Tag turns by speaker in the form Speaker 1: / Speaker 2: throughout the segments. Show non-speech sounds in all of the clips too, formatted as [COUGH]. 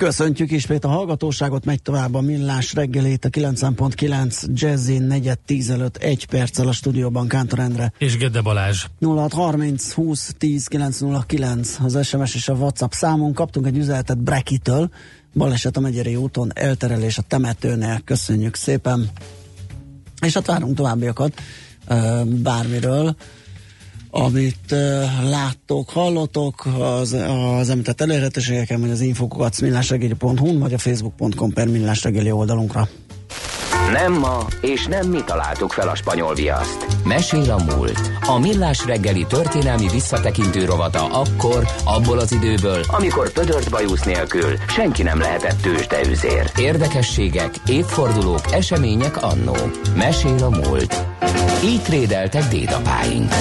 Speaker 1: Köszöntjük ismét a hallgatóságot, megy tovább a millás reggelét, a 9.9 Jazzin 4 10 előtt 1 perccel a stúdióban Kántor Endre.
Speaker 2: És Gede Balázs.
Speaker 1: 0630 20 10 909 az SMS és a WhatsApp számon. Kaptunk egy üzenetet Brekitől, baleset a Megyeri úton, elterelés a temetőnél, köszönjük szépen. És hát várunk továbbiakat bármiről amit láttok, hallottok az, az említett elérhetőségeken, vagy az infokokat millásregeli.hu, vagy a facebook.com per millásregeli oldalunkra.
Speaker 3: Nem ma, és nem mi találtuk fel a spanyol viaszt. Mesél a múlt. A millás reggeli történelmi visszatekintő rovata akkor, abból az időből, amikor pödört bajusz nélkül senki nem lehetett tőzsdeüzér. Érdekességek, évfordulók, események annó. Mesél a múlt. Így trédeltek dédapáink.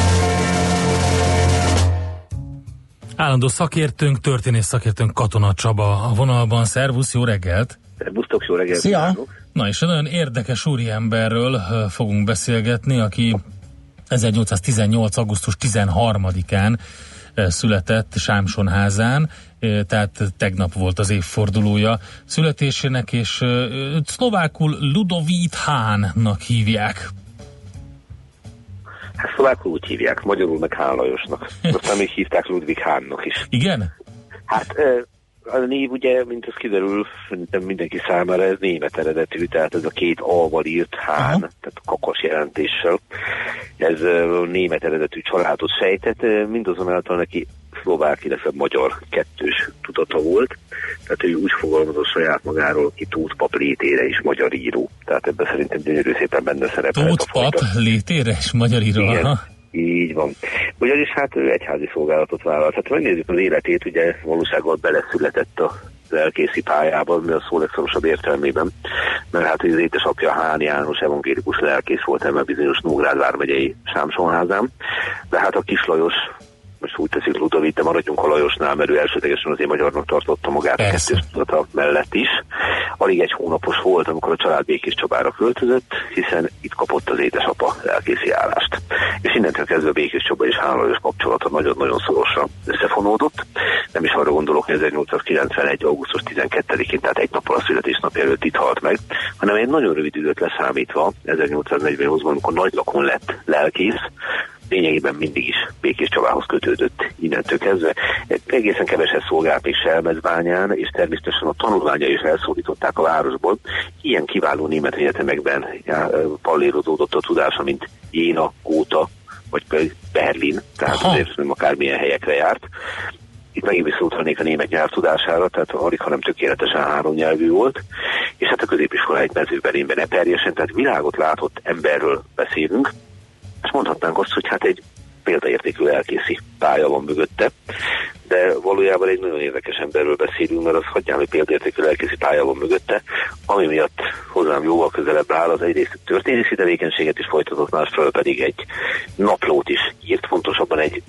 Speaker 2: Állandó szakértőnk, történész szakértőnk Katona Csaba a vonalban. Szervusz, jó reggelt!
Speaker 4: Szervusztok, jó reggelt!
Speaker 1: Szia!
Speaker 2: Na és egy nagyon érdekes úriemberről fogunk beszélgetni, aki 1818. augusztus 13-án született Sámsonházán, tehát tegnap volt az évfordulója születésének, és szlovákul Ludovít Hánnak hívják.
Speaker 4: Hát szlovákul úgy hívják, magyarul meg Hán Lajosnak. Aztán még hívták Ludwig Hánnak is.
Speaker 2: Igen?
Speaker 4: Hát a név ugye, mint az kiderül, mindenki számára ez német eredetű, tehát ez a két A-val írt Hán, Aha. tehát kakas jelentéssel. Ez német eredetű családot sejtett, mindazonáltal neki szlovák, illetve magyar kettős tudata volt. Tehát ő úgy fogalmazott saját magáról, ki Tóth pap létére is magyar író. Tehát ebben szerintem gyönyörű szépen benne szerepel.
Speaker 2: Tóth pap létére is magyar író,
Speaker 4: Igen. Aha. Így van. Ugyanis hát ő egyházi szolgálatot vállalt. Hát megnézzük az életét, ugye valósággal beleszületett a lelkészi pályában, mi a szó legszorosabb értelmében, mert hát az édesapja Hán János evangélikus lelkész volt ebben bizonyos Nógrád vármegyei Sámsonházán, de hát a kis Lajos most úgy teszik Ludovit, de maradjunk a Lajosnál, mert ő elsődlegesen azért magyarnak tartotta magát a kettős mellett is. Alig egy hónapos volt, amikor a család Békés Csabára költözött, hiszen itt kapott az édesapa lelkészi állást. És innentől kezdve a Békés Csaba és Hán Lajos kapcsolata nagyon-nagyon szorosra összefonódott. Nem is arra gondolok, hogy 1891. augusztus 12-én, tehát egy nappal a születésnap előtt itt halt meg, hanem egy nagyon rövid időt leszámítva, 1848-ban, amikor nagy lakon lett lelkész, lényegében mindig is Békés Csabához kötődött innentől kezdve. Egészen keveset szolgált még Selmezbányán, és természetesen a tanulmánya is elszólították a városból. Ilyen kiváló német egyetemekben pallérozódott a tudása, mint Jéna, Góta, vagy pedig Berlin, tehát Aha. azért nem akármilyen helyekre járt. Itt megint visszautalnék a német nyelv tudására, tehát alig, hanem tökéletesen három nyelvű volt, és hát a középiskola egy mezőberénben eperjesen, tehát világot látott emberről beszélünk, és mondhatnánk azt, hogy hát egy példaértékű elkészi pálya van mögötte, de valójában egy nagyon érdekes emberről beszélünk, mert az hagyján, hogy példaértékű elkészi pálya van mögötte, ami miatt hozzám jóval közelebb áll, az egyrészt történészi tevékenységet is folytatott, másfelől pedig egy naplót is írt, pontosabban egy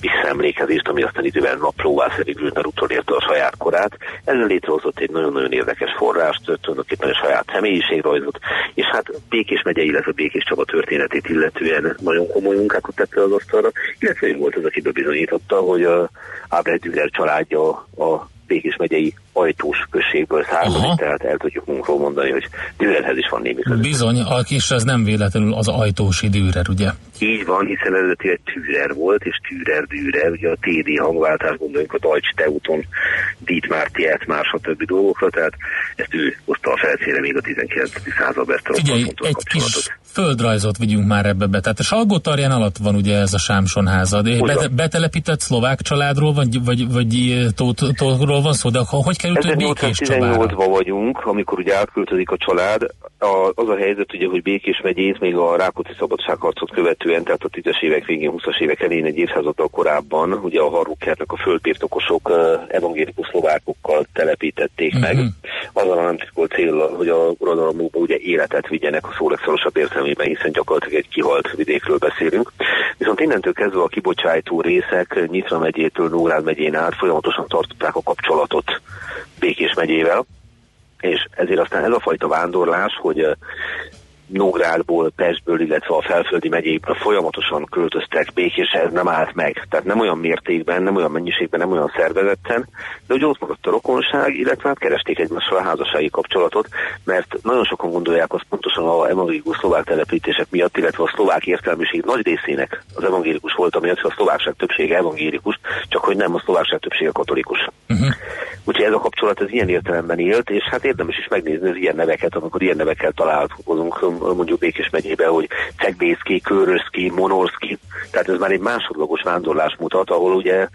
Speaker 4: visszaemlékezést, ami aztán időben naplóvá szerint mert utolérte a saját korát. Ezzel létrehozott egy nagyon-nagyon érdekes forrást, tulajdonképpen egy saját személyiségrajzot, és hát Békés megye, illetve Békés Csaba történetét illetően nagyon komoly munkákat tette az asztalra, illetve ő volt az, aki bebizonyította, hogy a Ábrecht családja a Békés megyei ajtós községből származik, tehát el tudjuk munkról mondani, hogy Dürerhez is van némi között.
Speaker 2: Bizony, kis ez nem véletlenül az ajtósi Dürer, ugye?
Speaker 4: Így van, hiszen eredetileg Türer volt, és Türer Dürer, ugye a TD hangváltás gondoljuk a Deutsch Teuton, Dietmar, Tietmar, stb. dolgokra, tehát ezt ő hozta a felszére még a 19. században ezt a
Speaker 2: Figyelj, egy kis földrajzot vigyünk már ebbe be. Tehát a salgó alatt van ugye ez a Sámson házad. Bete, betelepített szlovák családról vagy, vagy, vagy tótról van szó, de hogy került, hogy Békés
Speaker 4: 18-ban vagyunk, amikor ugye átköltözik a család. A, az a helyzet ugye, hogy Békés megyét még a Rákóczi szabadságharcot követően, tehát a 10-es évek végén, 20-as évek elején egy évszázaddal korábban, ugye a Harrukernek a földbirtokosok evangélikus szlovákokkal telepítették uh-huh. meg. Mhm. Azzal a nem titkolt cél, hogy a uradalomukba ugye életet vigyenek a szó legszorosabb értelmében, hiszen gyakorlatilag egy kihalt vidékről beszélünk. Viszont innentől kezdve a kibocsájtó részek Nyitra megyétől Nógrád megyén át folyamatosan tartották a kapcsolatot Békés megyével, és ezért aztán ez a fajta vándorlás, hogy Nógrádból, Pestből, illetve a felföldi megyéből folyamatosan költöztek Békésre, ez nem állt meg. Tehát nem olyan mértékben, nem olyan mennyiségben, nem olyan szervezetten, de hogy ott maradt a rokonság, illetve hát keresték egymással a házassági kapcsolatot, mert nagyon sokan gondolják azt pontosan a evangélikus szlovák telepítések miatt, illetve a szlovák értelmiség nagy részének az evangélikus volt, ami a szlovákság többsége evangélikus, csak hogy nem a szlovákság többsége katolikus. Uh-huh. Úgyhogy ez a kapcsolat ez ilyen értelemben élt, és hát érdemes is megnézni az ilyen neveket, amikor ilyen nevekkel találkozunk mondjuk Békés megyébe, hogy Cegbészki, Köröszki, Monorszki, tehát ez már egy másodlagos vándorlás mutat, ahol ugye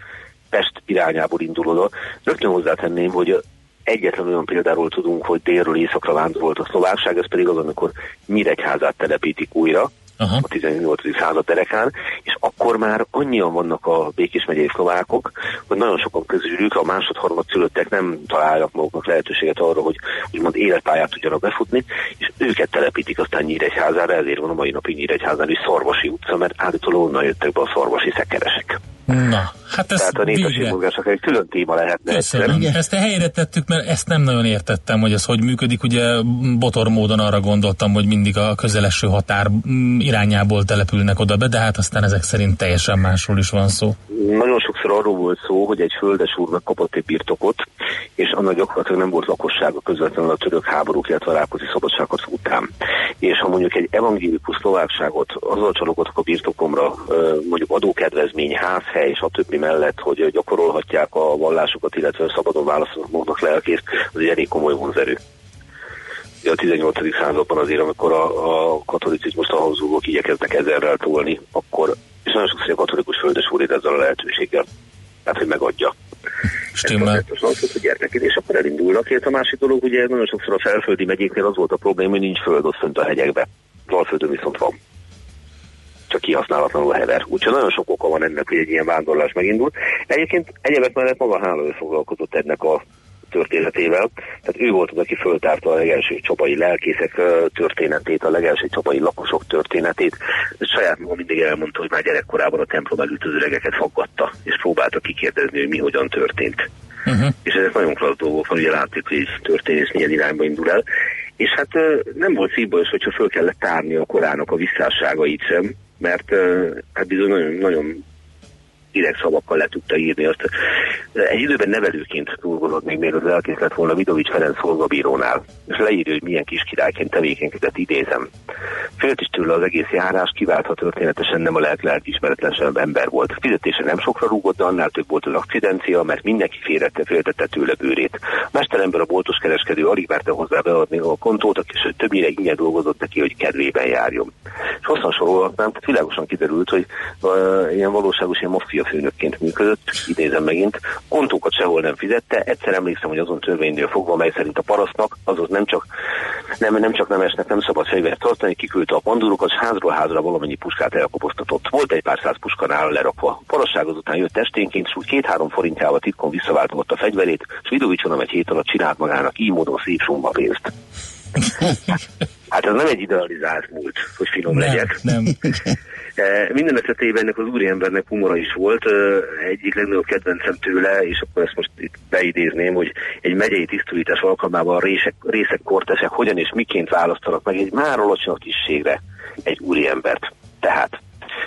Speaker 4: Pest irányából indul oda. Rögtön hozzátenném, hogy egyetlen olyan példáról tudunk, hogy délről északra vándorolt a szlovákság, ez pedig az, amikor Nyíregyházát telepítik újra, Aha. a 18. század derekán, és akkor már annyian vannak a Békés megyei szlovákok, hogy nagyon sokan közülük a másod-harmad szülöttek nem találják maguknak lehetőséget arra, hogy úgymond életpályát tudjanak befutni, és őket telepítik aztán Nyíregyházára, ezért van a mai napig Nyíregyházán is Szarvasi utca, mert állítólag onnan jöttek be a szarvasi szekeresek.
Speaker 2: Na, hát ez
Speaker 4: Tehát a népességmozgások egy külön téma lehetne.
Speaker 2: Köszönöm. Ezt a helyre tettük, mert ezt nem nagyon értettem, hogy ez hogy működik. Ugye botor módon arra gondoltam, hogy mindig a közeleső határ mm, irányából települnek oda be, de hát aztán ezek szerint teljesen másról is van szó.
Speaker 4: Nagyon sokszor arról volt szó, hogy egy földes úr kapott egy birtokot, és annak gyakorlatilag nem volt lakossága közvetlenül a török háborúk, illetve a Rákóczi szabadságharc után. És ha mondjuk egy evangélikus szlovákságot azzal csalogatok a birtokomra, mondjuk adókedvezmény, házhely, a többi mellett, hogy gyakorolhatják a vallásokat, illetve szabadon választanak maguknak lelkét, az egy elég komoly vonzerő a 18. században azért, amikor a, a katolicizmust a hazugok igyekeznek ezerrel tolni, akkor és nagyon sokszor a katolikus földes úr ezzel a lehetőséggel, tehát hogy megadja.
Speaker 2: Stimmel.
Speaker 4: Hogy gyertek és akkor elindulnak. És a másik dolog, ugye nagyon sokszor a felföldi megyéknél az volt a probléma, hogy nincs föld ott fönt a hegyekbe. Alföldön viszont van csak kihasználatlanul hever. Úgyhogy nagyon sok oka van ennek, hogy egy ilyen vándorlás megindult. Egyébként egyebek mellett maga Háló foglalkozott ennek a történetével. Tehát ő volt az, aki föltárta a legelső csapai lelkészek történetét, a legelső csapai lakosok történetét. Saját maga mindig elmondta, hogy már gyerekkorában a templom előtt az öregeket faggatta, és próbálta kikérdezni, hogy mi hogyan történt. Uh-huh. És ezek nagyon klassz dolgok van, ugye látjuk, hogy történész milyen irányba indul el. És hát nem volt szívbajos, hogyha föl kellett tárni a korának a visszásságait sem, mert hát bizony nagyon, nagyon direkt szavakkal le tudta írni azt. Egy időben nevelőként dolgozott még még az elkész lett volna Vidovics Ferenc Szolgabírónál, és leírja, hogy milyen kis királyként tevékenykedett, idézem. Félt is tőle az egész járás, kiváltha történetesen nem a lelk lelkismeretlen ember volt. Fizetése nem sokra rúgott, de annál több volt az akcidencia, mert mindenki félrette, féltette tőle bőrét. Mesterember a boltos kereskedő alig merte hozzá beadni a kontót, és többnyire ingyen dolgozott neki, hogy kedvében járjon. És hosszan sorolhatnám, tehát világosan kiderült, hogy uh, ilyen valóságos, ilyen maffia főnökként működött, idézem megint, kontókat sehol nem fizette, egyszer emlékszem, hogy azon törvénynél fogva, mely szerint a parasztnak, azaz nem csak nem, nem csak nem esnek, nem szabad fegyvert tartani, kiküldte a pandúrokat, és házról házra valamennyi puskát elkopoztatott. Volt egy pár száz puskanál lerakva. Parasság azután jött esténként, és úgy két-három forintjával titkon visszaváltott a fegyverét, és Vidovicsonam egy hét alatt csinált magának így módon szép somba pénzt. [LAUGHS] Hát ez nem egy idealizált múlt, hogy finom nem, legyek.
Speaker 2: Nem. [LAUGHS]
Speaker 4: E, minden esetében ennek az úriembernek humora is volt. Egyik legnagyobb kedvencem tőle, és akkor ezt most itt beidézném, hogy egy megyei tisztulítás alkalmával részek, részek kortesek hogyan és miként választanak meg egy már alacsonyabb tisztségre egy úriembert. Tehát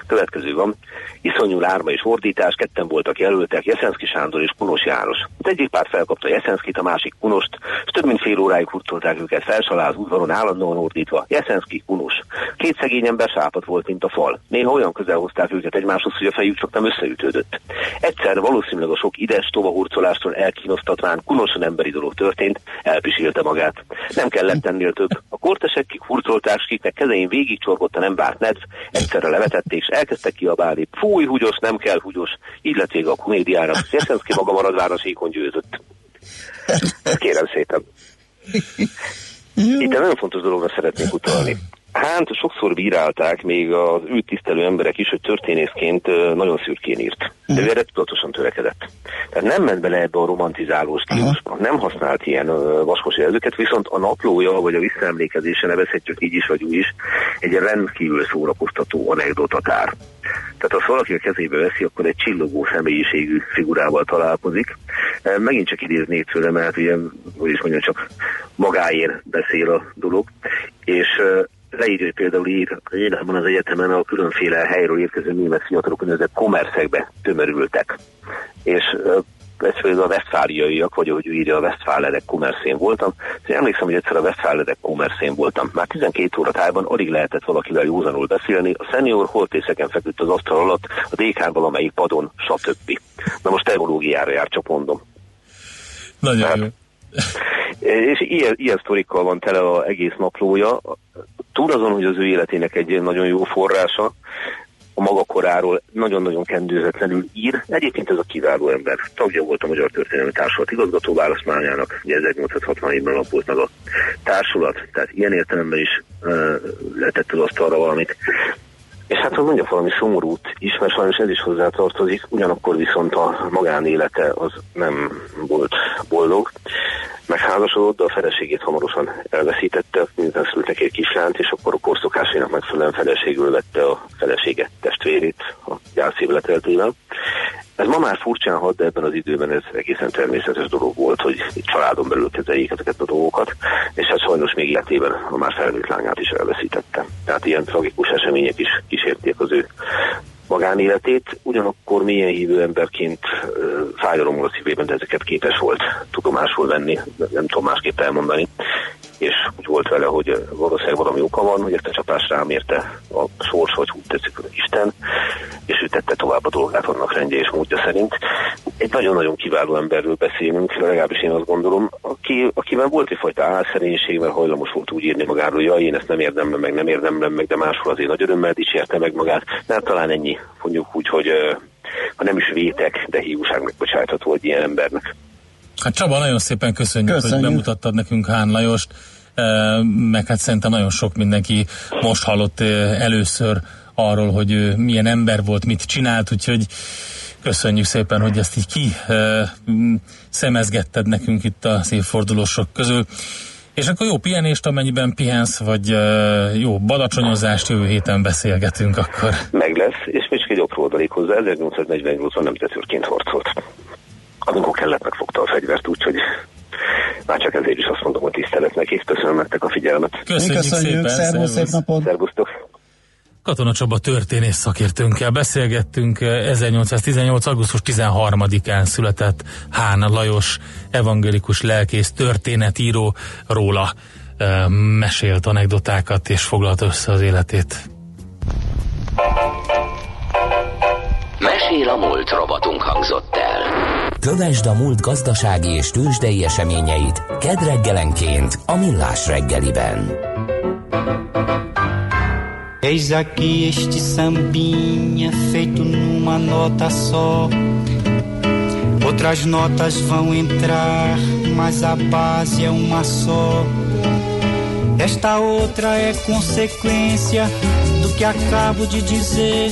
Speaker 4: Következő van, iszonyú lárma és ordítás, ketten voltak jelöltek, Jeszenszki Sándor és Kunos János. Az egyik párt felkapta Jeszenszkit, a másik Kunost, és több mint fél óráig hurcolták őket felsaláz udvaron állandóan ordítva. Jeszenszki, Kunos. Két szegény ember sápat volt, mint a fal. Néha olyan közel hozták őket egymáshoz, hogy a fejük csak nem összeütődött. Egyszer valószínűleg a sok ides tovahurcolástól elkínosztatván Kunosan emberi dolog történt, elpisilte magát. Nem kellett ennél több. A kortesek, kik hurcolták, kiknek kezein végigcsorgott a nem várt nedv, egyszerre levetették, és elkezdtek kiabálni. Fúj, húgyos, nem kell húgyos. Így lett vége a komédiára. Jeszenszki maga maradvára síkon győzött. Kérem szépen. Itt egy nagyon fontos dologra szeretnék utalni. Hát sokszor bírálták még az ő tisztelő emberek is, hogy történészként nagyon szürkén írt. De ő erre tudatosan törekedett. Tehát nem ment bele ebbe a romantizáló stílusba, nem használt ilyen vaskos jelzőket, viszont a naplója, vagy a visszaemlékezése, nevezhetjük így is, vagy úgy is, egy rendkívül szórakoztató anekdotatár. Tehát ha valaki a kezébe veszi, akkor egy csillogó személyiségű figurával találkozik. Megint csak idéznék tőle, mert ugye, hogy is mondjam, csak magáért beszél a dolog. És leírja, például ír életben az egyetemen a különféle helyről érkező német fiatalok úgynevezett kommerszekbe tömörültek. És ez például a Westfáliaiak, vagy ahogy ő írja, a Westfáledek kommerszén voltam. Én emlékszem, hogy egyszer a Westfáledek kommerszén voltam. Már 12 óra tájban alig lehetett valakivel józanul beszélni. A szenior holtészeken feküdt az asztal alatt, a DK valamelyik padon, stb. Na most evológiára jár, csak mondom.
Speaker 2: Nagyon hát, jó.
Speaker 4: És ilyen, ilyen sztorikkal van tele az egész naplója. Túl azon, hogy az ő életének egy nagyon jó forrása, a maga koráról nagyon-nagyon kendőzetlenül ír. Egyébként ez a kiváló ember. Tagja volt a Magyar Történelmi Társulat igazgató választmányának, ugye 1867-ben alapult meg a társulat, tehát ilyen értelemben is uh, lehetett az asztalra valamit. És hát, hogy mondjak valami szomorút is, mert sajnos ez is hozzátartozik, ugyanakkor viszont a magánélete az nem volt boldog megházasodott, de a feleségét hamarosan elveszítette, miután szültek egy kislányt, és akkor a korszokásének megfelelően feleségül vette a felesége testvérét a gyászév leteltével. Ez ma már furcsán hat, de ebben az időben ez egészen természetes dolog volt, hogy egy családon belül kezeljék ezeket a dolgokat, és hát sajnos még életében a már felnőtt lányát is elveszítette. Tehát ilyen tragikus események is kísérték az ő magánéletét, ugyanakkor milyen hívő emberként fájdalom a szívében, de ezeket képes volt tudomásul venni, nem tudom másképp elmondani és úgy volt vele, hogy valószínűleg valami oka van, hogy ezt a csapást rám érte a sors, vagy úgy tetszik, Isten, és ő tette tovább a dolgát annak rendje és módja szerint. Egy nagyon-nagyon kiváló emberről beszélünk, legalábbis én azt gondolom, aki, akivel volt egyfajta álszerénység, mert hajlamos volt úgy írni magáról, hogy én ezt nem érdemlem meg, nem érdemlem meg, de máshol azért nagy örömmel dicsérte meg magát. De talán ennyi, mondjuk úgy, hogy ha nem is vétek, de hiúság megbocsátható egy ilyen embernek.
Speaker 2: Hát Csaba, nagyon szépen köszönjük, köszönjük. hogy bemutattad nekünk Hán Lajost, meg hát szerintem nagyon sok mindenki most hallott először arról, hogy milyen ember volt, mit csinált, úgyhogy köszönjük szépen, hogy ezt így ki szemezgetted nekünk itt a évfordulósok közül. És akkor jó pihenést, amennyiben pihensz, vagy jó balacsonyozást, jövő héten beszélgetünk akkor.
Speaker 4: Meg lesz, és még egy apró oldalik hozzá, 1848-ban nem tetőrként harcolt amikor kellett, megfogta a fegyvert, úgyhogy már csak ezért is azt mondom, hogy tisztelet neki. Köszönöm nektek a figyelmet.
Speaker 2: Köszönjük, Köszönjük szépen. Szervusz,
Speaker 1: szép napot.
Speaker 4: Szervusztok.
Speaker 2: Katona Csaba történész szakértőnkkel beszélgettünk. 1818. augusztus 13-án született Hán Lajos, evangélikus lelkész, történetíró róla mesélt anekdotákat és foglalt össze az életét.
Speaker 3: Mesél a múlt robotunk hangzott el. Kövesd a múlt gazdasági és tőzsdei eseményeit kedd reggelenként a Millás reggeliben.
Speaker 5: Eis aqui este sambinha feito numa nota só. Outras notas vão entrar, mas a base é uma só. Esta outra é consequência do que acabo de dizer.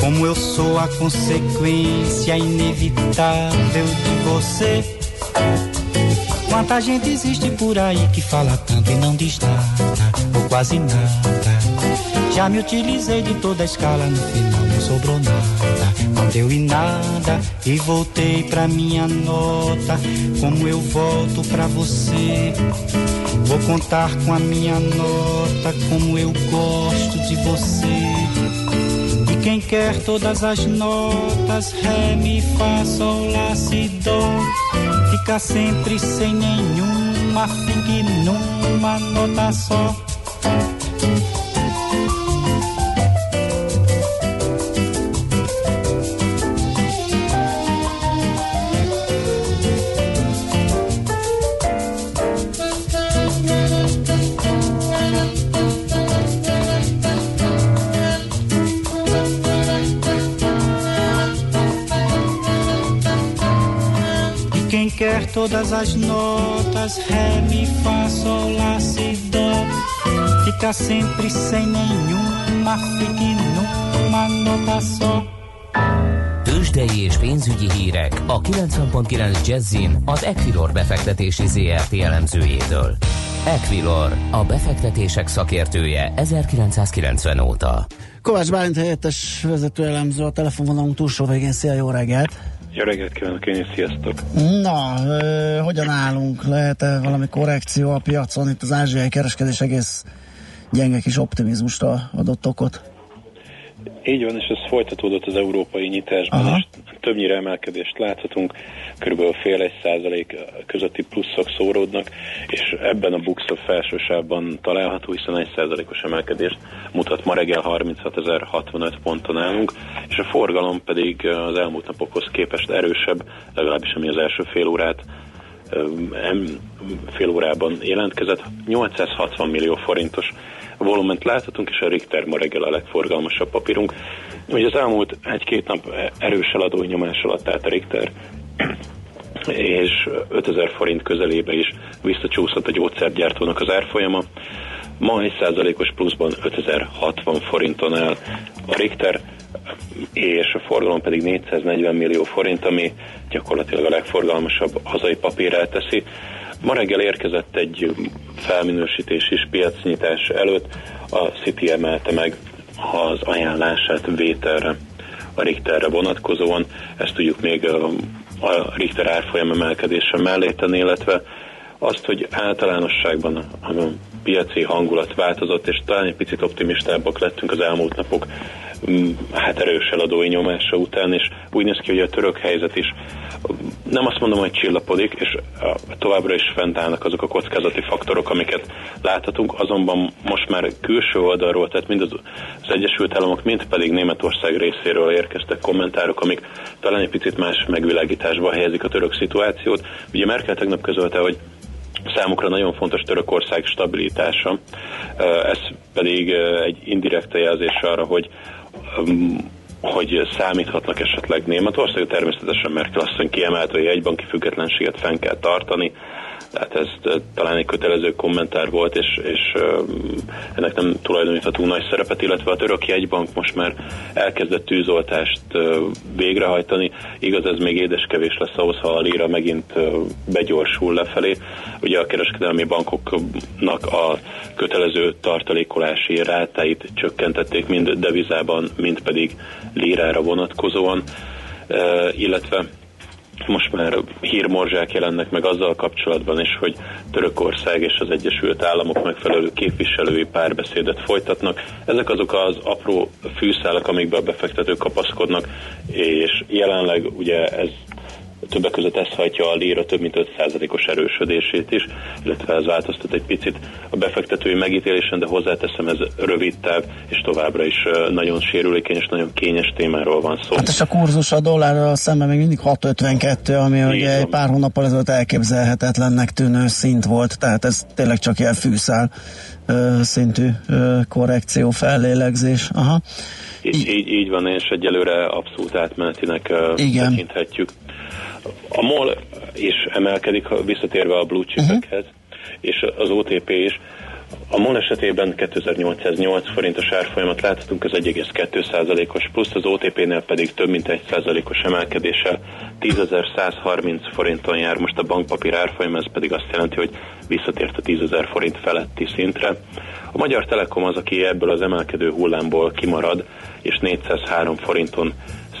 Speaker 5: Como eu sou a consequência inevitável de você. Quanta gente existe por aí que fala tanto e não diz nada, ou quase nada. Já me utilizei de toda a escala, no final não sobrou nada. Não deu em nada e voltei pra minha nota. Como eu volto pra você. Vou contar com a minha nota como eu gosto de você. Quem quer todas as notas, ré, mi, fá, sol, lá, si, dó, fica sempre sem nenhuma, fique numa nota só. Todas as notas, ré, mi, fá, sol, lá, si, dó. Fica sempre sem nenhuma, fique numa nota só.
Speaker 3: Tőzsdei és pénzügyi hírek a 90.9 Jazzin az Equilor befektetési ZRT elemzőjétől. Equilor, a befektetések szakértője 1990 óta.
Speaker 1: Kovács Bálint helyettes vezető elemző a telefonvonalunk túlsó végén. Szia, jó reggelt!
Speaker 6: Jó reggelt kívánok én is, sziasztok!
Speaker 1: Na, ö, hogyan állunk? Lehet-e valami korrekció a piacon? Itt az ázsiai kereskedés egész gyenge kis optimizmusra adott okot.
Speaker 6: Így van, és ez folytatódott az európai nyitásban, Aha. és többnyire emelkedést láthatunk, körülbelül fél egy százalék közötti pluszok szóródnak, és ebben a Buxov felsősában található, hiszen egy százalékos emelkedést mutat ma reggel 36.065 ponton állunk, és a forgalom pedig az elmúlt napokhoz képest erősebb, legalábbis ami az első fél órát fél órában jelentkezett, 860 millió forintos volument láthatunk, és a Richter ma reggel a legforgalmasabb papírunk. Ugye az elmúlt egy-két nap erős eladó nyomás alatt állt a Richter, és 5000 forint közelébe is visszacsúszott a gyógyszergyártónak az árfolyama. Ma egy százalékos pluszban 5060 forinton áll a Richter, és a forgalom pedig 440 millió forint, ami gyakorlatilag a legforgalmasabb hazai papírát teszi. Ma reggel érkezett egy felminősítés is piacnyitás előtt, a City emelte meg az ajánlását vételre a Richterre vonatkozóan. Ezt tudjuk még a, Richter árfolyam emelkedése mellé tenni, illetve azt, hogy általánosságban a piaci hangulat változott, és talán egy picit optimistábbak lettünk az elmúlt napok hát erős eladói nyomása után, és úgy néz ki, hogy a török helyzet is nem azt mondom, hogy csillapodik, és továbbra is fent állnak azok a kockázati faktorok, amiket láthatunk, azonban most már külső oldalról, tehát mind az, az Egyesült Államok, mind pedig Németország részéről érkeztek kommentárok, amik talán egy picit más megvilágításba helyezik a török szituációt. Ugye Merkel tegnap közölte, hogy számukra nagyon fontos Törökország stabilitása, ez pedig egy indirekt jelzés arra, hogy hogy számíthatnak esetleg Németország, természetesen Merkel asszony kiemelt, hogy egy banki függetlenséget fenn kell tartani, tehát ez talán egy kötelező kommentár volt, és, és ennek nem tulajdoníthatunk nagy szerepet, illetve a török jegybank most már elkezdett tűzoltást végrehajtani. Igaz, ez még édeskevés lesz ahhoz, ha a lira megint begyorsul lefelé. Ugye a kereskedelmi bankoknak a kötelező tartalékolási rátáit csökkentették mind devizában, mind pedig lírára vonatkozóan, illetve most már hírmorzsák jelennek meg azzal kapcsolatban is, hogy Törökország és az Egyesült Államok megfelelő képviselői párbeszédet folytatnak. Ezek azok az apró fűszálak, amikbe a befektetők kapaszkodnak, és jelenleg ugye ez többek között ez hajtja a líra több mint 5%-os erősödését is, illetve ez változtat egy picit a befektetői megítélésen, de hozzáteszem, ez rövid táv, és továbbra is nagyon sérülékeny és nagyon kényes témáról van szó.
Speaker 1: Hát és a kurzus a dollárral szemben még mindig 6,52, ami Így ugye van. egy pár hónappal ezelőtt elképzelhetetlennek tűnő szint volt, tehát ez tényleg csak ilyen fűszál szintű korrekció, fellélegzés. Aha.
Speaker 6: Így, így, így van, és egyelőre abszolút átmenetinek Igen. tekinthetjük. A MOL is emelkedik, visszatérve a blue chipekhez, uh-huh. és az OTP is. A MOL esetében 2808 forintos árfolyamat láthatunk, ez 1,2%-os plusz, az OTP-nél pedig több mint 1%-os emelkedéssel 10.130 forinton jár most a bankpapír árfolyam, ez pedig azt jelenti, hogy visszatért a 10.000 forint feletti szintre. A Magyar Telekom az, aki ebből az emelkedő hullámból kimarad, és 403 forinton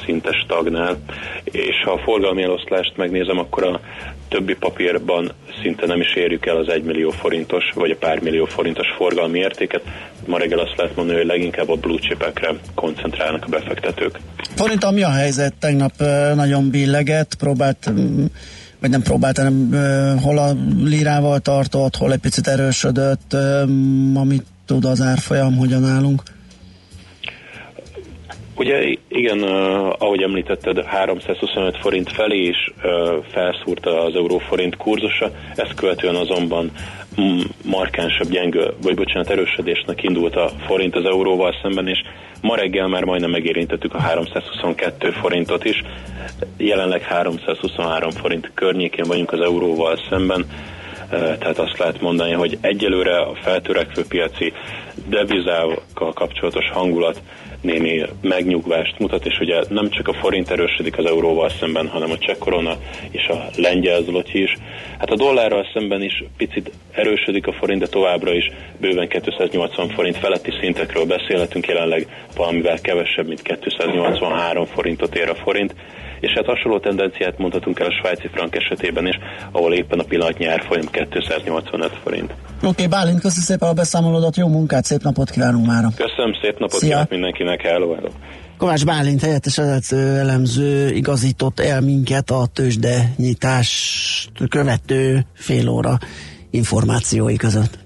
Speaker 6: szinte stagnál, és ha a forgalmi eloszlást megnézem, akkor a többi papírban szinte nem is érjük el az 1 millió forintos, vagy a pár millió forintos forgalmi értéket. Ma reggel azt lehet mondani, hogy leginkább a blue chipekre koncentrálnak a befektetők.
Speaker 1: Forint, mi a helyzet? Tegnap nagyon billeget, próbált vagy nem próbált, hanem hol a lírával tartott, hol egy picit erősödött, amit tud az árfolyam, hogyan állunk?
Speaker 6: Ugye igen, ahogy említetted, 325 forint felé is felszúrta az euróforint kurzusa, ezt követően azonban markánsabb gyengő, vagy bocsánat, erősödésnek indult a forint az euróval szemben, és ma reggel már majdnem megérintettük a 322 forintot is, jelenleg 323 forint környékén vagyunk az euróval szemben, tehát azt lehet mondani, hogy egyelőre a feltörekvő piaci devizával kapcsolatos hangulat némi megnyugvást mutat, és ugye nem csak a forint erősödik az euróval szemben, hanem a cseh korona és a lengyel zloty is. Hát a dollárral szemben is picit erősödik a forint, de továbbra is bőven 280 forint feletti szintekről beszélhetünk, jelenleg valamivel kevesebb, mint 283 forintot ér a forint és hát hasonló tendenciát mondhatunk el a svájci frank esetében is, ahol éppen a pillanatnyi árfolyam 285 forint.
Speaker 1: Oké, okay, Bálint, köszönöm szépen a beszámolódat, jó munkát, szép napot kívánunk már.
Speaker 6: Köszönöm, szép napot kívánok mindenkinek, hello, hello.
Speaker 1: Kovács Bálint helyettes elemző igazított el minket a tőzsde nyitást követő fél óra információi között.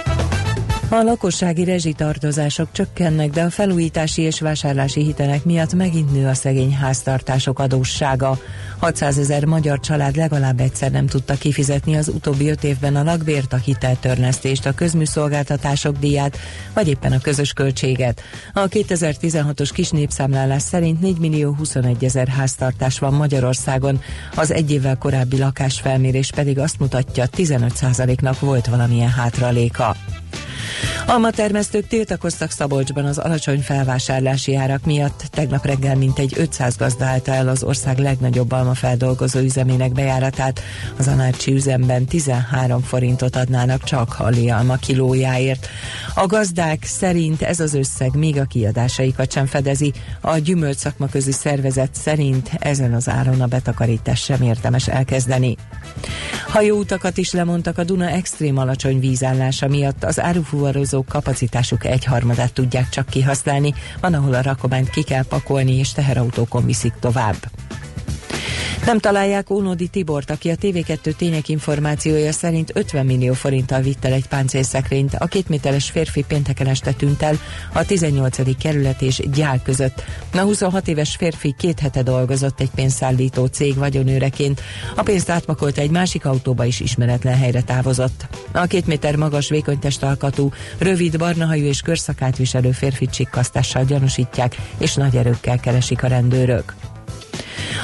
Speaker 7: A lakossági rezsitartozások csökkennek, de a felújítási és vásárlási hitelek miatt megint nő a szegény háztartások adóssága. 600 ezer magyar család legalább egyszer nem tudta kifizetni az utóbbi öt évben a lakbért, a hiteltörlesztést, a közműszolgáltatások díját, vagy éppen a közös költséget. A 2016-os kis népszámlálás szerint 4 millió 21 ezer háztartás van Magyarországon, az egy évvel korábbi lakásfelmérés pedig azt mutatja, 15%-nak volt valamilyen hátraléka. Almatermesztők tiltakoztak Szabolcsban az alacsony felvásárlási árak miatt. Tegnap reggel mintegy 500 gazda állta el az ország legnagyobb almafeldolgozó üzemének bejáratát. Az Anácsi üzemben 13 forintot adnának csak hali alma kilójáért. A gazdák szerint ez az összeg még a kiadásaikat sem fedezi. A gyümölcs szakmaközi szervezet szerint ezen az áron a betakarítás sem érdemes elkezdeni. Hajóutakat is lemondtak a Duna extrém alacsony vízállása miatt. Az árufuvarozók kapacitásuk egyharmadát tudják csak kihasználni, van, ahol a rakományt ki kell pakolni, és teherautókon viszik tovább. Nem találják Ónodi Tibort, aki a TV2 tények információja szerint 50 millió forinttal vitt el egy páncélszekrényt. A két méteres férfi pénteken este tűnt el a 18. kerület és gyál között. A 26 éves férfi két hete dolgozott egy pénzszállító cég vagyonőreként. A pénzt átpakolta egy másik autóba is ismeretlen helyre távozott. A két méter magas vékonytestalkatú, rövid barnahajú és körszakát viselő férfi csikkasztással gyanúsítják, és nagy erőkkel keresik a rendőrök.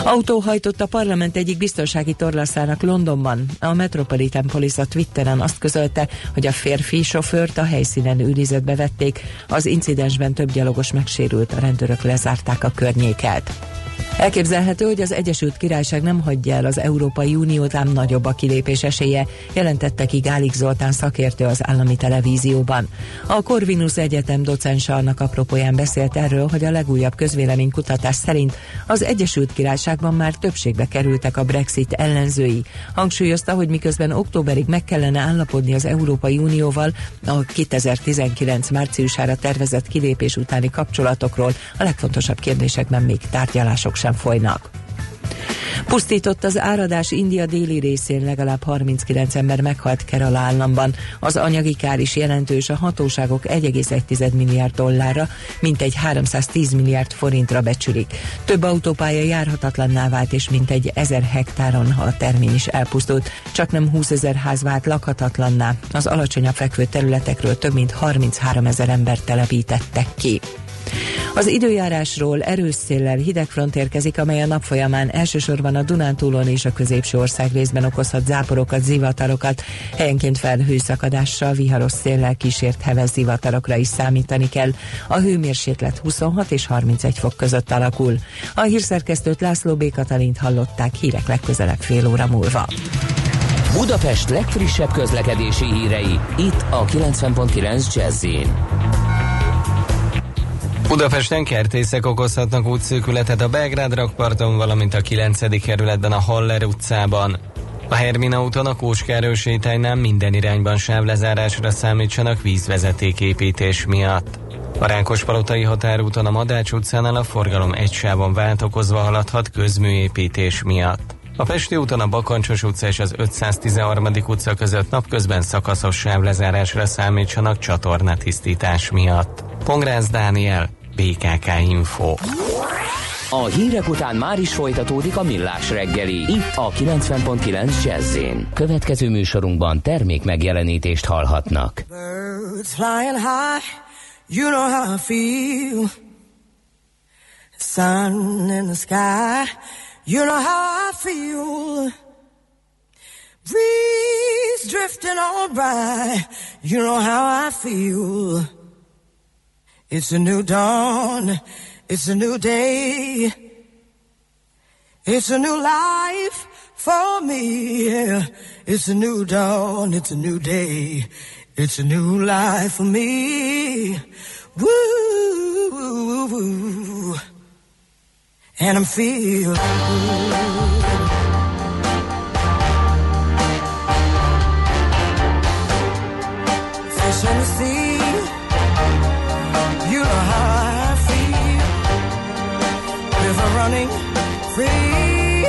Speaker 7: Autó hajtott a parlament egyik biztonsági torlaszának Londonban. A Metropolitan Police a Twitteren azt közölte, hogy a férfi sofőrt a helyszínen őrizetbe vették. Az incidensben több gyalogos megsérült, a rendőrök lezárták a környéket. Elképzelhető, hogy az Egyesült Királyság nem hagyja el az Európai Uniót, ám nagyobb a kilépés esélye, jelentette ki Gálik Zoltán szakértő az állami televízióban. A Corvinus Egyetem docensa annak apropóján beszélt erről, hogy a legújabb közvéleménykutatás szerint az Egyesült Királyságban már többségbe kerültek a Brexit ellenzői. Hangsúlyozta, hogy miközben októberig meg kellene állapodni az Európai Unióval a 2019 márciusára tervezett kilépés utáni kapcsolatokról, a legfontosabb kérdésekben még tárgyalások sem folynak. Pusztított az áradás India déli részén legalább 39 ember meghalt Kerala államban. Az anyagi kár is jelentős, a hatóságok 1,1 milliárd dollárra, mintegy 310 milliárd forintra becsülik. Több autópálya járhatatlanná vált, és mintegy 1000 hektáron a termény is elpusztult. Csak nem 20 ezer ház vált lakhatatlanná. Az alacsonyabb fekvő területekről több mint 33 ezer ember telepítettek ki. Az időjárásról erős széllel hideg front érkezik, amely a nap folyamán elsősorban a Dunántúlon és a középső ország részben okozhat záporokat, zivatarokat, helyenként felhőszakadással, viharos széllel kísért heves zivatarokra is számítani kell. A hőmérséklet 26 és 31 fok között alakul. A hírszerkesztőt László B. Katalint hallották hírek legközelebb fél óra múlva.
Speaker 8: Budapest legfrissebb közlekedési hírei, itt a 90.9 jazz
Speaker 9: Budapesten kertészek okozhatnak útszűkületet a Belgrád rakparton, valamint a 9. kerületben a Haller utcában. A Hermina úton a Kóskárő sétálynál minden irányban sávlezárásra számítsanak vízvezetéképítés miatt. A Rákospalotai határúton a Madács utcánál a forgalom egy sávon váltokozva haladhat közműépítés miatt. A Pesti úton a Bakancsos utca és az 513. utca között napközben szakaszos sávlezárásra számítsanak csatornatisztítás miatt. Pongrász Dániel, BKK Info.
Speaker 8: A hírek után már is folytatódik a millás reggeli. Itt a 90.9 jazz Következő műsorunkban termék megjelenítést hallhatnak. Birds flying high, you know how I feel. Sun in the sky, you know how I feel. Breeze drifting on by, you know how I feel. It's a new dawn. It's a new day. It's a new life for me. It's a new dawn. It's a new day. It's a new life for me. Woo, woo, And I'm feeling running free.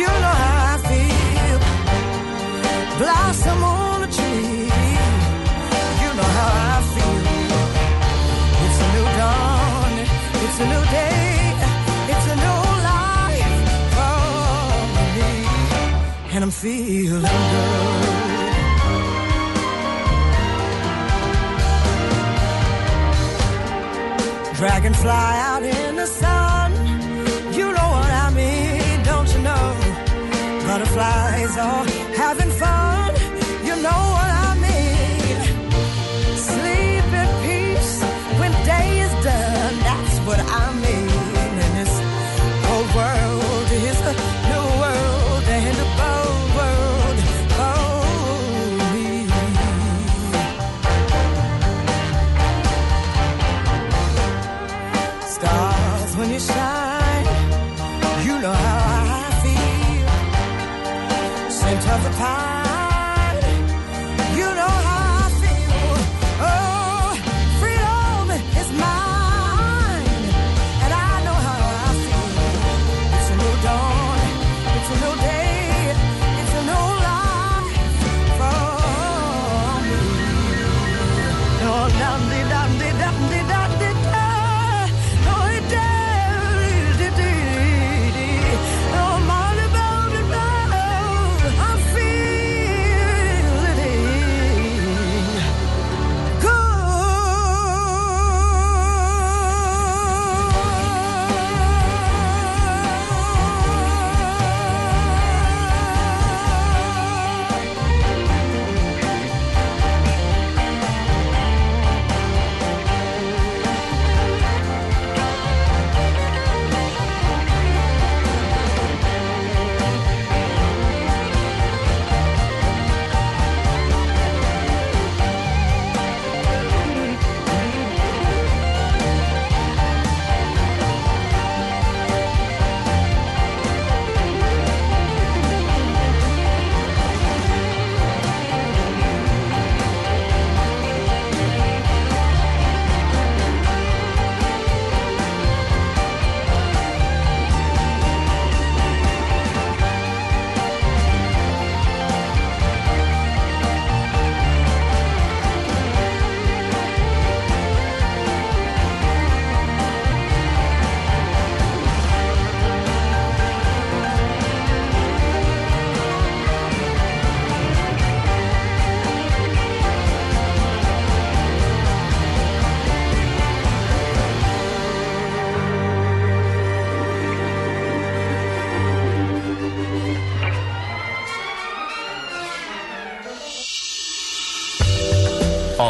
Speaker 8: You know how I feel. Blossom on a tree. You know how I feel. It's a new dawn. It's a new day. It's a new life for me. And I'm feeling good. Dragonfly out in the sun butterflies are having fun.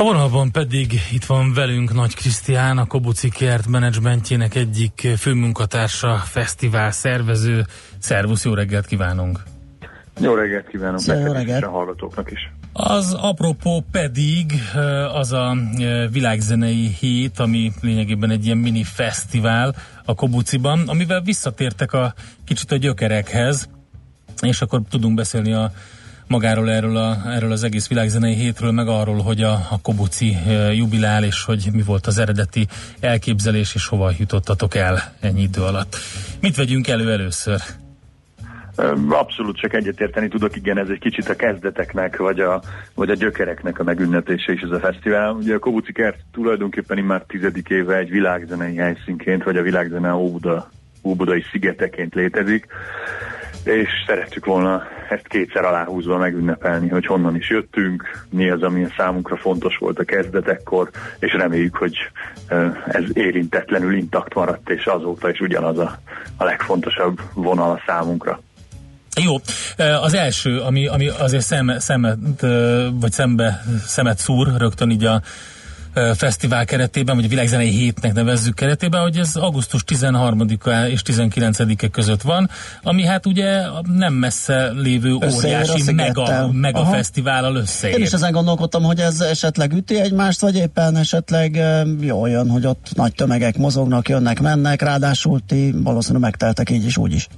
Speaker 2: A vonalban pedig itt van velünk Nagy Krisztián, a Kobuci Kert menedzsmentjének egyik főmunkatársa, fesztivál szervező. Szervusz, jó reggelt kívánunk!
Speaker 10: Jó reggelt kívánok
Speaker 1: Szia, jó
Speaker 10: neked is,
Speaker 1: reggelt.
Speaker 10: és a hallgatóknak is.
Speaker 2: Az apropó pedig az a világzenei hét, ami lényegében egy ilyen mini fesztivál a Kobuciban, amivel visszatértek a kicsit a gyökerekhez, és akkor tudunk beszélni a magáról erről, a, erről az egész világzenei hétről, meg arról, hogy a, a Kobuci jubilál, és hogy mi volt az eredeti elképzelés, és hova jutottatok el ennyi idő alatt. Mit vegyünk elő először?
Speaker 10: Abszolút csak egyetérteni tudok, igen, ez egy kicsit a kezdeteknek, vagy a, vagy a gyökereknek a megünneplése is ez a fesztivál. Ugye a Kobuci Kert tulajdonképpen immár tizedik éve egy világzenei helyszínként, vagy a világzene Óbuda, Óbudai szigeteként létezik, és szerettük volna ezt kétszer aláhúzva megünnepelni, hogy honnan is jöttünk, mi az, ami számunkra fontos volt a kezdetekkor, és reméljük, hogy ez érintetlenül intakt maradt, és azóta is ugyanaz a, a legfontosabb vonal a számunkra.
Speaker 2: Jó, az első, ami, ami azért szem, szemet, vagy szembe, szemet szúr rögtön így a fesztivál keretében, vagy világzenei hétnek nevezzük keretében, hogy ez augusztus 13-a és 19-e között van, ami hát ugye nem messze lévő óriási mega, mega
Speaker 1: Aha.
Speaker 2: fesztivállal összeér.
Speaker 1: Én is ezen gondolkodtam, hogy ez esetleg üti egymást, vagy éppen esetleg jól jön, hogy ott nagy tömegek mozognak, jönnek, mennek, ráadásul ti valószínűleg megteltek így is, úgy is.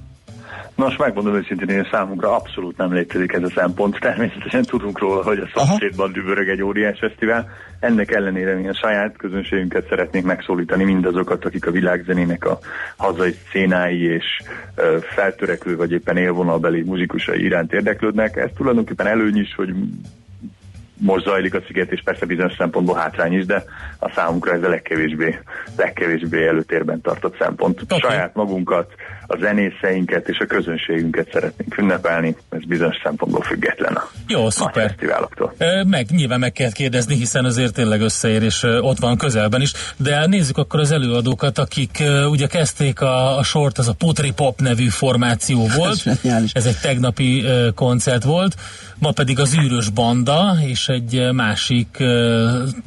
Speaker 10: Nos, megmondom őszintén, hogy számunkra abszolút nem létezik ez a szempont. Természetesen tudunk róla, hogy a szomszédban dübörög egy óriás fesztivál. Ennek ellenére mi a saját közönségünket szeretnénk megszólítani, mindazokat, akik a világzenének a hazai szénái és ö, feltörekvő vagy éppen élvonalbeli muzsikusai iránt érdeklődnek. Ez tulajdonképpen előny is, hogy most zajlik a sziget, és persze bizonyos szempontból hátrány is, de a számunkra ez a legkevésbé, legkevésbé előtérben tartott szempont.
Speaker 2: Oké.
Speaker 10: Saját magunkat, a zenészeinket és a közönségünket szeretnénk ünnepelni, ez bizonyos szempontból független a
Speaker 2: Jó, szuper.
Speaker 10: fesztiváloktól.
Speaker 2: Meg, nyilván meg kell kérdezni, hiszen azért tényleg összeér, és ott van közelben is. De nézzük akkor az előadókat, akik ugye kezdték a, a sort, az a Putri Pop nevű formáció [LAUGHS] volt. Ez egy tegnapi koncert volt. Ma pedig az űrös banda, és egy másik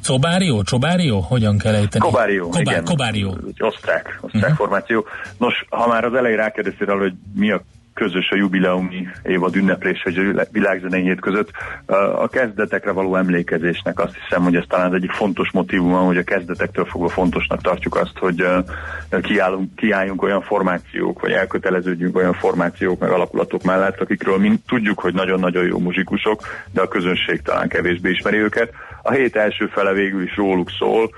Speaker 2: Cobárió? Csobárió? Hogyan kell ejteni?
Speaker 10: Kobárió,
Speaker 2: Kobá-
Speaker 10: igen.
Speaker 2: Kobárió.
Speaker 10: Egy osztrák, osztrák formáció. Nos, ha már az elején rákérdeztél hogy mi a közös a jubileumi évad ünneplés vagy a világzenei hét között. A kezdetekre való emlékezésnek azt hiszem, hogy ez talán az egyik fontos motivuma, hogy a kezdetektől fogva fontosnak tartjuk azt, hogy kiállunk, kiálljunk olyan formációk, vagy elköteleződjünk olyan formációk, meg alakulatok mellett, akikről mi tudjuk, hogy nagyon-nagyon jó muzsikusok, de a közönség talán kevésbé ismeri őket. A hét első fele végül is róluk szól,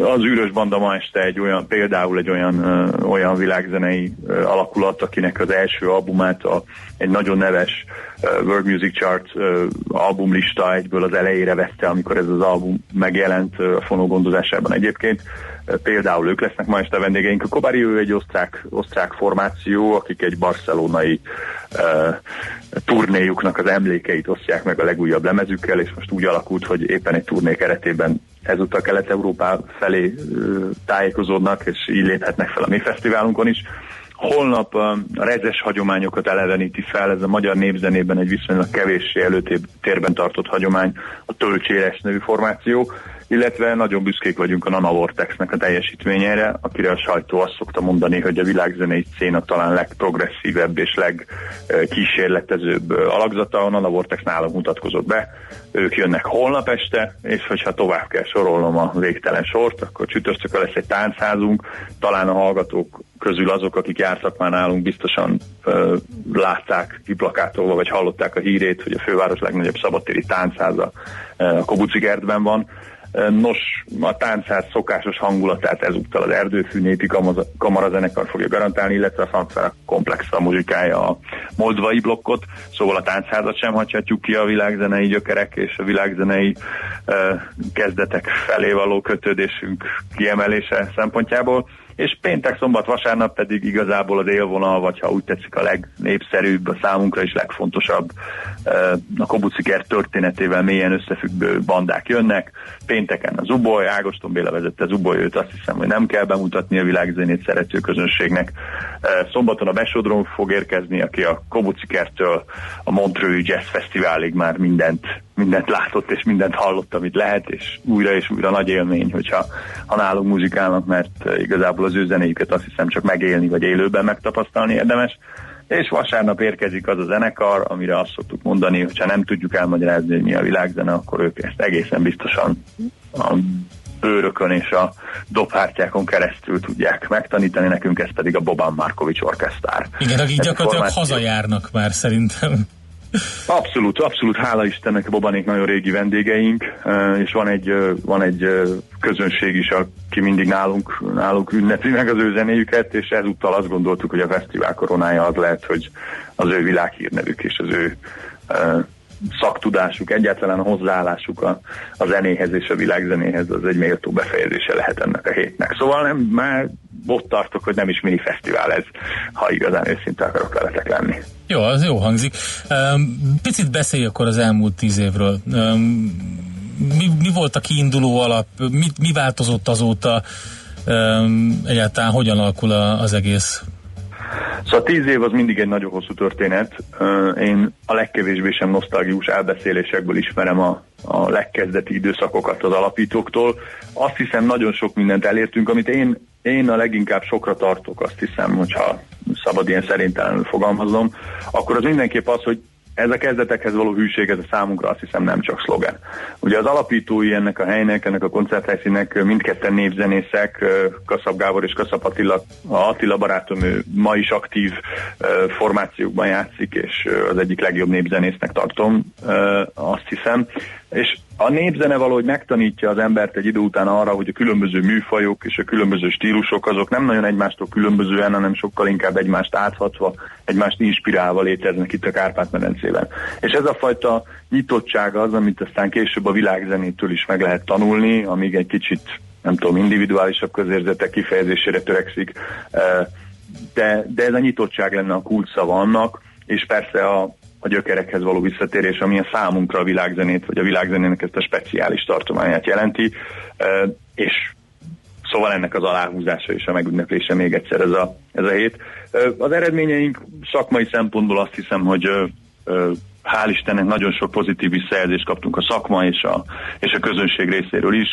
Speaker 10: az űrös banda ma este egy olyan, például egy olyan, ö, olyan világzenei ö, alakulat, akinek az első albumát a, egy nagyon neves ö, World Music Chart ö, albumlista egyből az elejére vette, amikor ez az album megjelent ö, a fonó gondozásában egyébként. Például ők lesznek ma este vendégeink. A Kobari ő egy osztrák, osztrák formáció, akik egy barcelonai ö, turnéjuknak az emlékeit osztják meg a legújabb lemezükkel, és most úgy alakult, hogy éppen egy turné keretében ezúttal Kelet-Európá felé ö, tájékozódnak, és így léphetnek fel a mi fesztiválunkon is. Holnap a rezes hagyományokat eleveníti fel, ez a magyar népzenében egy viszonylag kevéssé előtérben tartott hagyomány, a tölcséres nevű formáció, illetve nagyon büszkék vagyunk a Nana Vortexnek a teljesítményére, akire a sajtó azt szokta mondani, hogy a világzenei széna talán legprogresszívebb és legkísérletezőbb alakzata, a Nana Vortex nálunk mutatkozott be. Ők jönnek holnap este, és hogyha tovább kell sorolnom a végtelen sort, akkor csütörtökön lesz egy táncházunk, talán a hallgatók közül azok, akik jártak már nálunk, biztosan ö, látták kiplakátolva, vagy hallották a hírét, hogy a főváros legnagyobb szabadtéri táncháza ö, a Kobuci kertben van. Nos, a táncház szokásos hangulatát ezúttal az Erdőfű Népi Kamarazenekar fogja garantálni, illetve a Fanfara Komplex a muzsikája a moldvai blokkot, szóval a táncházat sem hagyhatjuk ki a világzenei gyökerek és a világzenei uh, kezdetek felé való kötődésünk kiemelése szempontjából. És péntek, szombat, vasárnap pedig igazából az élvonal, vagy ha úgy tetszik a legnépszerűbb, a számunkra is legfontosabb a Kobuciker történetével mélyen összefüggő bandák jönnek. Pénteken az Uboly, Ágoston Béla vezette az Uboly, őt azt hiszem, hogy nem kell bemutatni a világzenét szerető közönségnek. Szombaton a Besodron fog érkezni, aki a Kobucikertől a Montreux Jazz Fesztiválig már mindent, mindent látott és mindent hallott, amit lehet, és újra és újra nagy élmény, hogyha ha nálunk muzikálnak, mert igazából az ő zenéjüket azt hiszem csak megélni vagy élőben megtapasztalni érdemes. És vasárnap érkezik az a zenekar, amire azt szoktuk mondani, hogyha nem tudjuk elmagyarázni, hogy mi a világzene, akkor ők ezt egészen biztosan a bőrökön és a dobhártyákon keresztül tudják megtanítani, nekünk ez pedig a Boban Markovics orkesztár.
Speaker 2: Igen, akik gyakorlatilag hazajárnak már szerintem.
Speaker 10: Abszolút, abszolút, hála Istennek, Bobanék nagyon régi vendégeink, és van egy, van egy közönség is, aki mindig nálunk, nálunk ünnepli meg az ő zenéjüket, és ezúttal azt gondoltuk, hogy a fesztivál koronája az lehet, hogy az ő világhírnevük és az ő szaktudásuk, egyáltalán a hozzáállásuk a, a zenéhez és a világzenéhez az egy méltó befejezése lehet ennek a hétnek. Szóval nem, már ott tartok, hogy nem is mini fesztivál ez, ha igazán őszinte akarok veletek lenni.
Speaker 2: Jó, az jó hangzik. Picit beszélj akkor az elmúlt tíz évről. Mi, mi volt a kiinduló alap? Mi, mi változott azóta? Egyáltalán hogyan alakul az egész
Speaker 10: Szóval tíz év az mindig egy nagyon hosszú történet. Én a legkevésbé sem nosztalgikus elbeszélésekből ismerem a, a legkezdeti időszakokat az alapítóktól. Azt hiszem nagyon sok mindent elértünk, amit én, én a leginkább sokra tartok, azt hiszem, hogyha szabad ilyen szerintelenül fogalmazom, akkor az mindenképp az, hogy ez a kezdetekhez való hűség, ez a számunkra azt hiszem nem csak szlogen. Ugye az alapítói ennek a helynek, ennek a koncerthelyszínek mindketten névzenészek, Kaszab Gábor és Kaszab Attila, Attila barátom ő ma is aktív formációkban játszik, és az egyik legjobb népzenésznek tartom, azt hiszem. És a népzene valahogy megtanítja az embert egy idő után arra, hogy a különböző műfajok és a különböző stílusok azok nem nagyon egymástól különbözően, hanem sokkal inkább egymást áthatva, egymást inspirálva léteznek itt a Kárpát-medencében. És ez a fajta nyitottság az, amit aztán később a világzenétől is meg lehet tanulni, amíg egy kicsit, nem tudom, individuálisabb közérzetek kifejezésére törekszik, de, de ez a nyitottság lenne a kulcsszava annak, és persze a, a gyökerekhez való visszatérés, ami a számunkra a világzenét, vagy a világzenének ezt a speciális tartományát jelenti, és szóval ennek az aláhúzása és a megünneplése még egyszer ez a, ez a hét. Az eredményeink szakmai szempontból azt hiszem, hogy hál' Istennek nagyon sok pozitív visszajelzést kaptunk a szakma és a, és a közönség részéről is.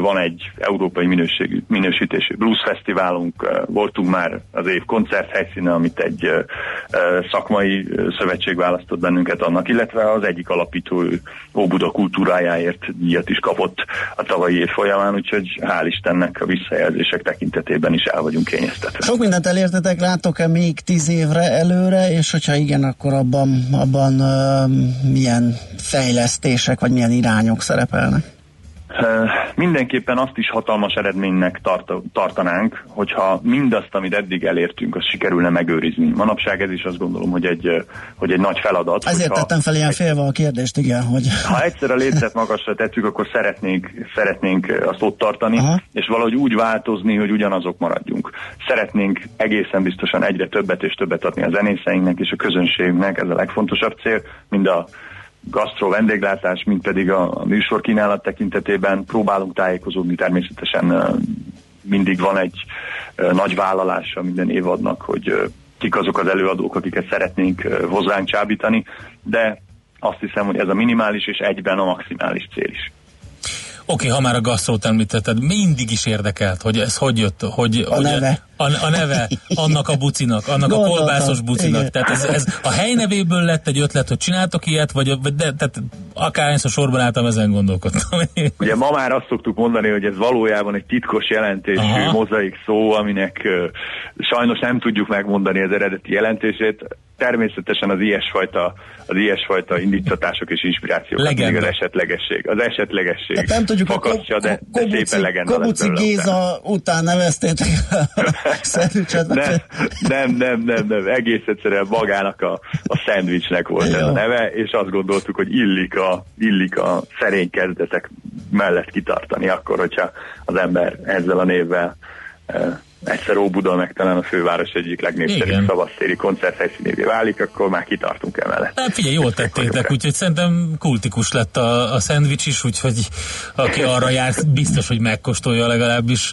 Speaker 10: Van egy európai minőségű, minősítésű blues fesztiválunk, voltunk már az év koncerthelyszíne, amit egy szakmai szövetség választott bennünket annak, illetve az egyik alapító Óbuda kultúrájáért díjat is kapott a tavalyi év folyamán, úgyhogy hál' Istennek a visszajelzések tekintetében is el vagyunk kényeztetve.
Speaker 1: Sok mindent elértetek, látok-e még tíz évre előre, és hogyha igen, akkor abban, abban milyen fejlesztések, vagy milyen irányok szerepelnek?
Speaker 10: Mindenképpen azt is hatalmas eredménynek tart, tartanánk, hogyha mindazt, amit eddig elértünk, azt sikerülne megőrizni. Manapság ez is azt gondolom, hogy egy, hogy egy nagy feladat.
Speaker 1: Ezért tettem fel ilyen félve a kérdést, igen. Hogy...
Speaker 10: Ha egyszer a létszet magasra tettük, akkor szeretnénk, szeretnénk azt ott tartani, Aha. és valahogy úgy változni, hogy ugyanazok maradjunk. Szeretnénk egészen biztosan egyre többet és többet adni a zenészeinknek és a közönségünknek, ez a legfontosabb cél, mind a gasztro vendéglátás, mint pedig a, a műsor kínálat tekintetében próbálunk tájékozódni természetesen mindig van egy nagy vállalása minden évadnak, hogy kik azok az előadók, akiket szeretnénk hozzánk csábítani, de azt hiszem, hogy ez a minimális és egyben a maximális cél is.
Speaker 2: Oké, okay, ha már a gasztrót említetted, mindig is érdekelt, hogy ez hogy jött, hogy...
Speaker 1: A neve.
Speaker 2: A, a neve annak a bucinak, annak Gondoltam. a kolbászos bucinak. Igen. Tehát ez, ez a helynevéből lett egy ötlet, hogy csináltok ilyet, vagy, vagy de, tehát akárhányszor sorban álltam, ezen gondolkodtam. [LAUGHS]
Speaker 10: Ugye ma már azt szoktuk mondani, hogy ez valójában egy titkos jelentésű Aha. mozaik szó, aminek uh, sajnos nem tudjuk megmondani az eredeti jelentését természetesen az ilyesfajta, az ilyesfajta indítatások és inspirációk Legenda. az esetlegesség. Az esetlegesség
Speaker 1: Tehát nem tudjuk, fakasztja, a de, de szépen legenda Kobuci Géza után neveztétek [LAUGHS]
Speaker 10: nem, nem, nem, nem, nem, egész egyszerűen magának a, a szendvicsnek volt ez a neve, és azt gondoltuk, hogy illik a, illik a szerény kezdetek mellett kitartani akkor, hogyha az ember ezzel a névvel egyszer Óbuda meg talán a főváros egyik legnépszerűbb szabadtéri koncerthelyszínévé válik, akkor már kitartunk emellett.
Speaker 2: Hát figyelj, jól tettétek, úgyhogy szerintem kultikus lett a, a szendvics is, úgyhogy aki arra jár, biztos, hogy megkóstolja legalábbis.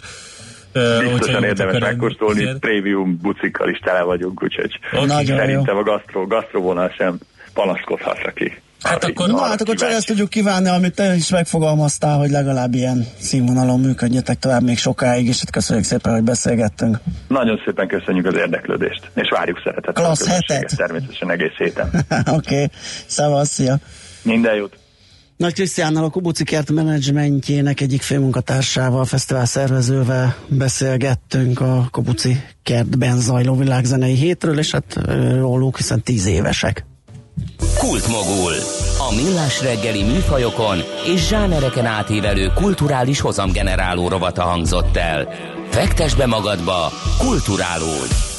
Speaker 10: Biztosan érdemes megkóstolni, igen. prémium bucikkal is tele vagyunk, úgyhogy okay. szerintem a gastro, gastrovonal sem panaszkodhat ki.
Speaker 1: Hát akkor, na, hát akkor csak ezt tudjuk kívánni, amit te is megfogalmaztál, hogy legalább ilyen színvonalon működjetek tovább még sokáig, és hát köszönjük szépen, hogy beszélgettünk.
Speaker 10: Nagyon szépen köszönjük az érdeklődést, és várjuk szeretettel.
Speaker 1: Klassz hetet.
Speaker 10: Természetesen egész héten. [LAUGHS]
Speaker 1: Oké, okay. szevasz, szia.
Speaker 10: Minden jót.
Speaker 1: Nagy Krisztiánnal a Kubuci Kert menedzsmentjének egyik főmunkatársával, fesztivál szervezővel beszélgettünk a Kubuci Kertben zajló világzenei hétről, és hát róluk, hiszen tíz évesek.
Speaker 3: Kultmogul. A millás reggeli műfajokon és zsánereken átívelő kulturális hozamgeneráló rovata hangzott el. Fektes be magadba, kulturálódj!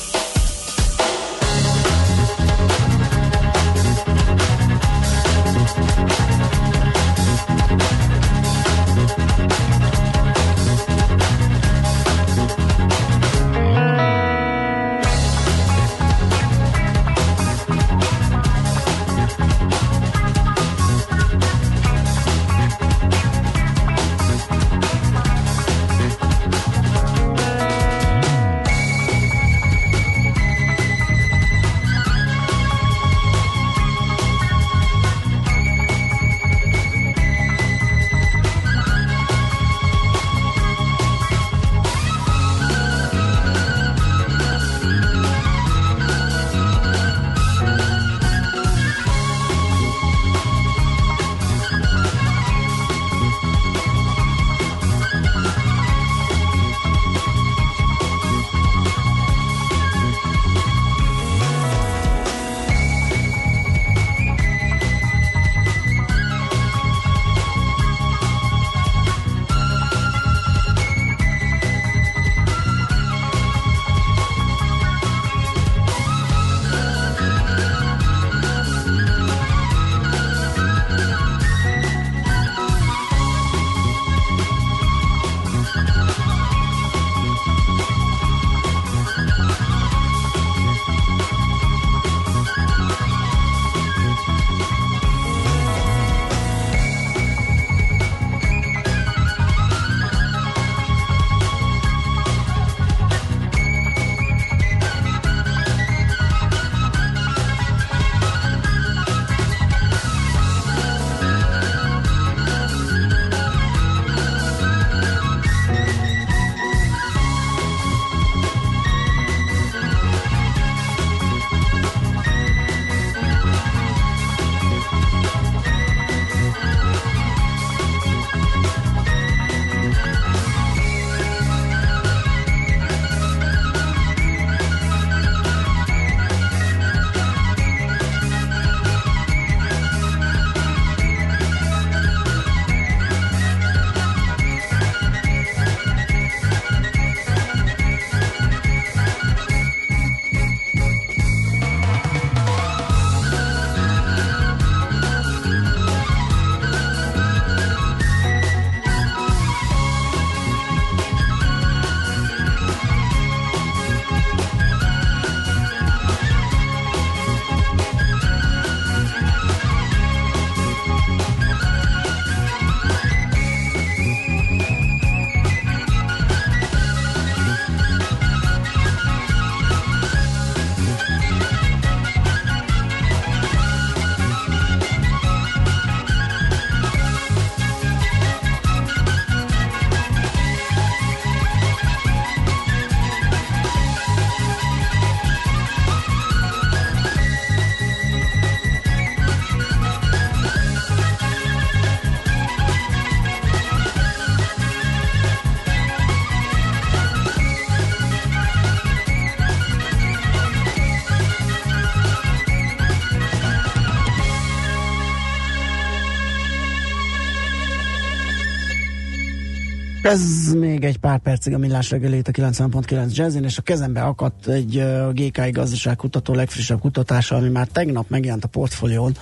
Speaker 1: Ez még egy pár percig a millás reggelét a 90.9 jazzin, és a kezembe akadt egy GKI gazdaságkutató legfrissebb kutatása, ami már tegnap megjelent a portfólión,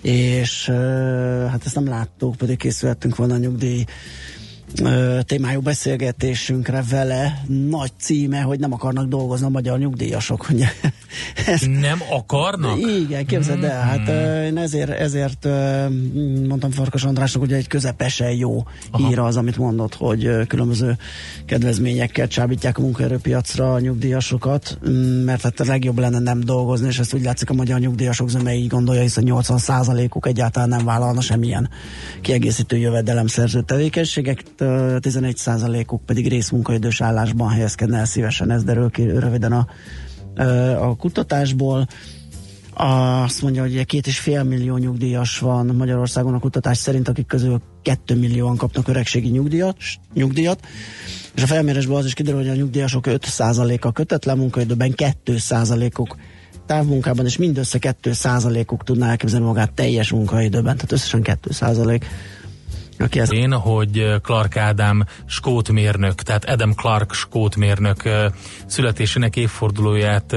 Speaker 1: és hát ezt nem láttuk, pedig készülhettünk volna a nyugdíj témájú beszélgetésünkre vele nagy címe, hogy nem akarnak dolgozni a magyar nyugdíjasok. Ugye? [LAUGHS]
Speaker 2: Ez, nem akarnak?
Speaker 1: Igen, képzeld el, mm. hát én ezért, ezért mondtam Farkas Andrásnak, hogy egy közepesen jó Aha. hír az, amit mondott, hogy különböző kedvezményekkel csábítják a munkaerőpiacra a nyugdíjasokat, mert hát a legjobb lenne nem dolgozni, és ezt úgy látszik a magyar nyugdíjasok zöme így gondolja, hiszen 80%-uk egyáltalán nem vállalna semmilyen kiegészítő jövedelemszerző tevékenységet, 11%-uk pedig részmunkaidős állásban helyezkedne el szívesen, ez derül ki röviden a, a kutatásból. Azt mondja, hogy két és fél millió nyugdíjas van Magyarországon a kutatás szerint, akik közül 2 millióan kapnak öregségi nyugdíjat, nyugdíjat. És a felmérésből az is kiderül, hogy a nyugdíjasok 5%-a kötetlen munkaidőben, 2%-uk távmunkában, és mindössze 2%-uk tudná elképzelni magát teljes munkaidőben, tehát összesen 2%
Speaker 2: Aki ezt... Én, hogy Clark Ádám skótmérnök, tehát Adam Clark skótmérnök születésének évfordulóját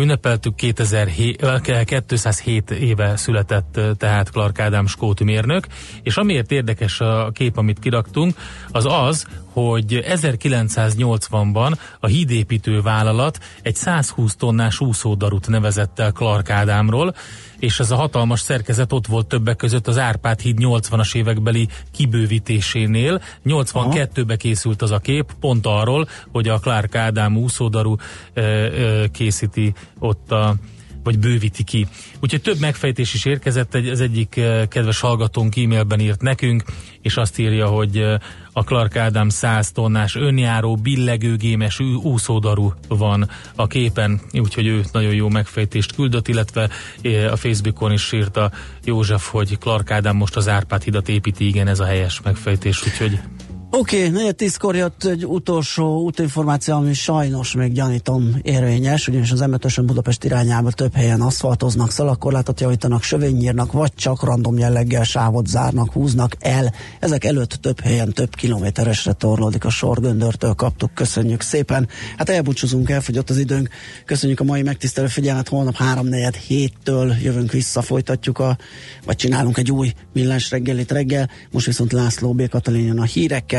Speaker 2: ünnepeltük 2007, 207 éve született tehát Clark Ádám skót mérnök, és amiért érdekes a kép, amit kiraktunk, az az, hogy 1980-ban a hídépítő vállalat egy 120 tonnás úszódarut nevezett el Clark Ádámról, és ez a hatalmas szerkezet ott volt többek között az Árpád híd 80-as évekbeli kibővítésénél. 82-be készült az a kép, pont arról, hogy a Clark Ádám úszódaru ö, ö, készíti ott a vagy bővíti ki. Úgyhogy több megfejtés is érkezett, egy, az egyik kedves hallgatónk e-mailben írt nekünk, és azt írja, hogy a Clark Ádám 100 tonnás önjáró, billegőgémes úszódaru van a képen, úgyhogy ő nagyon jó megfejtést küldött, illetve a Facebookon is írta József, hogy Clark Ádám most az Árpád hidat építi, igen, ez a helyes megfejtés, úgyhogy
Speaker 1: Oké, okay, negyed tízkor jött egy utolsó útinformáció, ami sajnos még gyanítom érvényes, ugyanis az m Budapest irányába több helyen aszfaltoznak, szalagkorlátot javítanak, sövényírnak, vagy csak random jelleggel sávot zárnak, húznak el. Ezek előtt több helyen több kilométeresre torlódik a sor, göndörtől kaptuk, köszönjük szépen. Hát elbúcsúzunk, elfogyott az időnk, köszönjük a mai megtisztelő figyelmet, holnap 3 4 héttől jövünk vissza, folytatjuk a, vagy csinálunk egy új millás reggelit reggel, most viszont László B. Katalin a hírekkel,